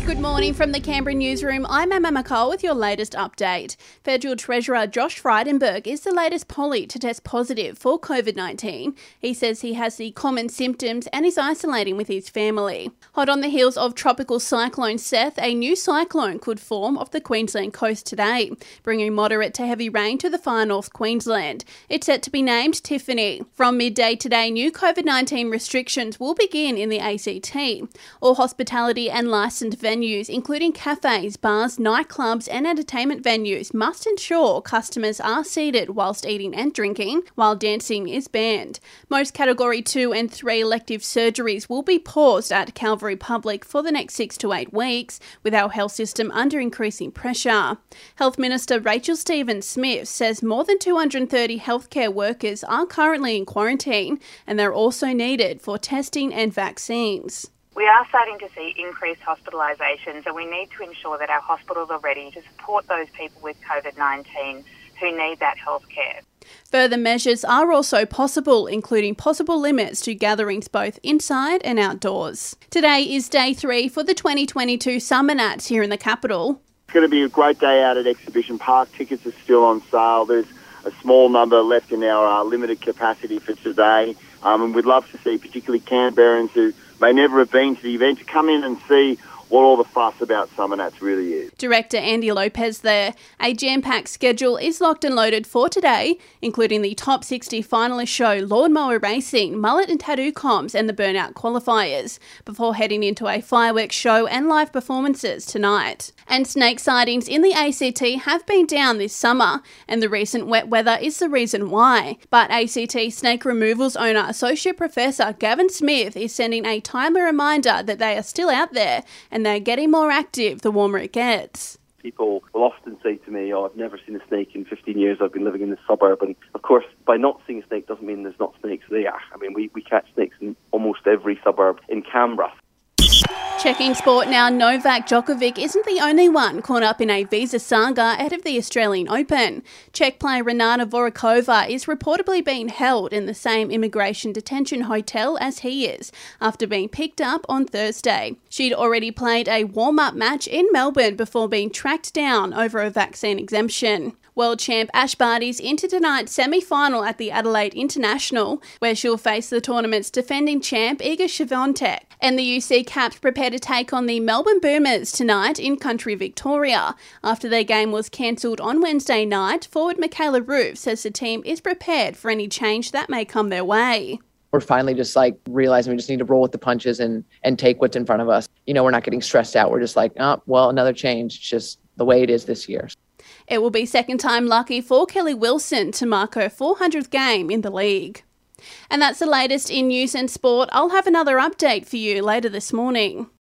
Good morning from the Canberra newsroom. I'm Emma McCall with your latest update. Federal Treasurer Josh Frydenberg is the latest poly to test positive for COVID 19. He says he has the common symptoms and is isolating with his family. Hot on the heels of tropical cyclone Seth, a new cyclone could form off the Queensland coast today, bringing moderate to heavy rain to the far north Queensland. It's set to be named Tiffany. From midday today, new COVID 19 restrictions will begin in the ACT. All hospitality and licensed venues, including cafes, bars, nightclubs, and entertainment venues, must ensure customers are seated whilst eating and drinking, while dancing is banned. Most Category 2 and 3 elective surgeries will be paused at Calvary Public for the next six to eight weeks, with our health system under increasing pressure. Health Minister Rachel Stephen Smith says more than 230 healthcare workers are currently in quarantine, and they're also needed for testing and vaccines. We are starting to see increased hospitalisations, and we need to ensure that our hospitals are ready to support those people with COVID 19 who need that health care. Further measures are also possible, including possible limits to gatherings both inside and outdoors. Today is day three for the 2022 Summer Nats here in the capital. It's going to be a great day out at Exhibition Park. Tickets are still on sale. There's a small number left in our uh, limited capacity for today. Um, and we'd love to see particularly Canberrans who may never have been to the event. To come in and see what all the fuss about Summer Nats really is. Director Andy Lopez there. A jam packed schedule is locked and loaded for today, including the top 60 finalist show Lawnmower Racing, Mullet and Tattoo Comps, and the Burnout Qualifiers, before heading into a fireworks show and live performances tonight. And snake sightings in the ACT have been down this summer, and the recent wet weather is the reason why. But ACT Snake Removals owner Associate Professor Gavin Smith is sending a timely reminder that they are still out there and and they're getting more active the warmer it gets. People will often say to me, Oh, I've never seen a snake in 15 years. I've been living in the suburb. And of course, by not seeing a snake doesn't mean there's not snakes there. I mean, we, we catch snakes in almost every suburb in Canberra. Checking sport now, Novak Djokovic isn't the only one caught up in a visa saga ahead of the Australian Open. Czech player Renata Voráčová is reportedly being held in the same immigration detention hotel as he is after being picked up on Thursday. She'd already played a warm up match in Melbourne before being tracked down over a vaccine exemption. World champ Ash Barty's into tonight's semi final at the Adelaide International, where she'll face the tournament's defending champ Iga Swiatek. And the UC Caps prepare to take on the Melbourne Boomers tonight in country Victoria. After their game was cancelled on Wednesday night, forward Michaela Roof says the team is prepared for any change that may come their way we're finally just like realizing we just need to roll with the punches and and take what's in front of us. You know, we're not getting stressed out. We're just like, oh, well, another change. It's just the way it is this year. It will be second time lucky for Kelly Wilson to mark her 400th game in the league. And that's the latest in news and sport. I'll have another update for you later this morning.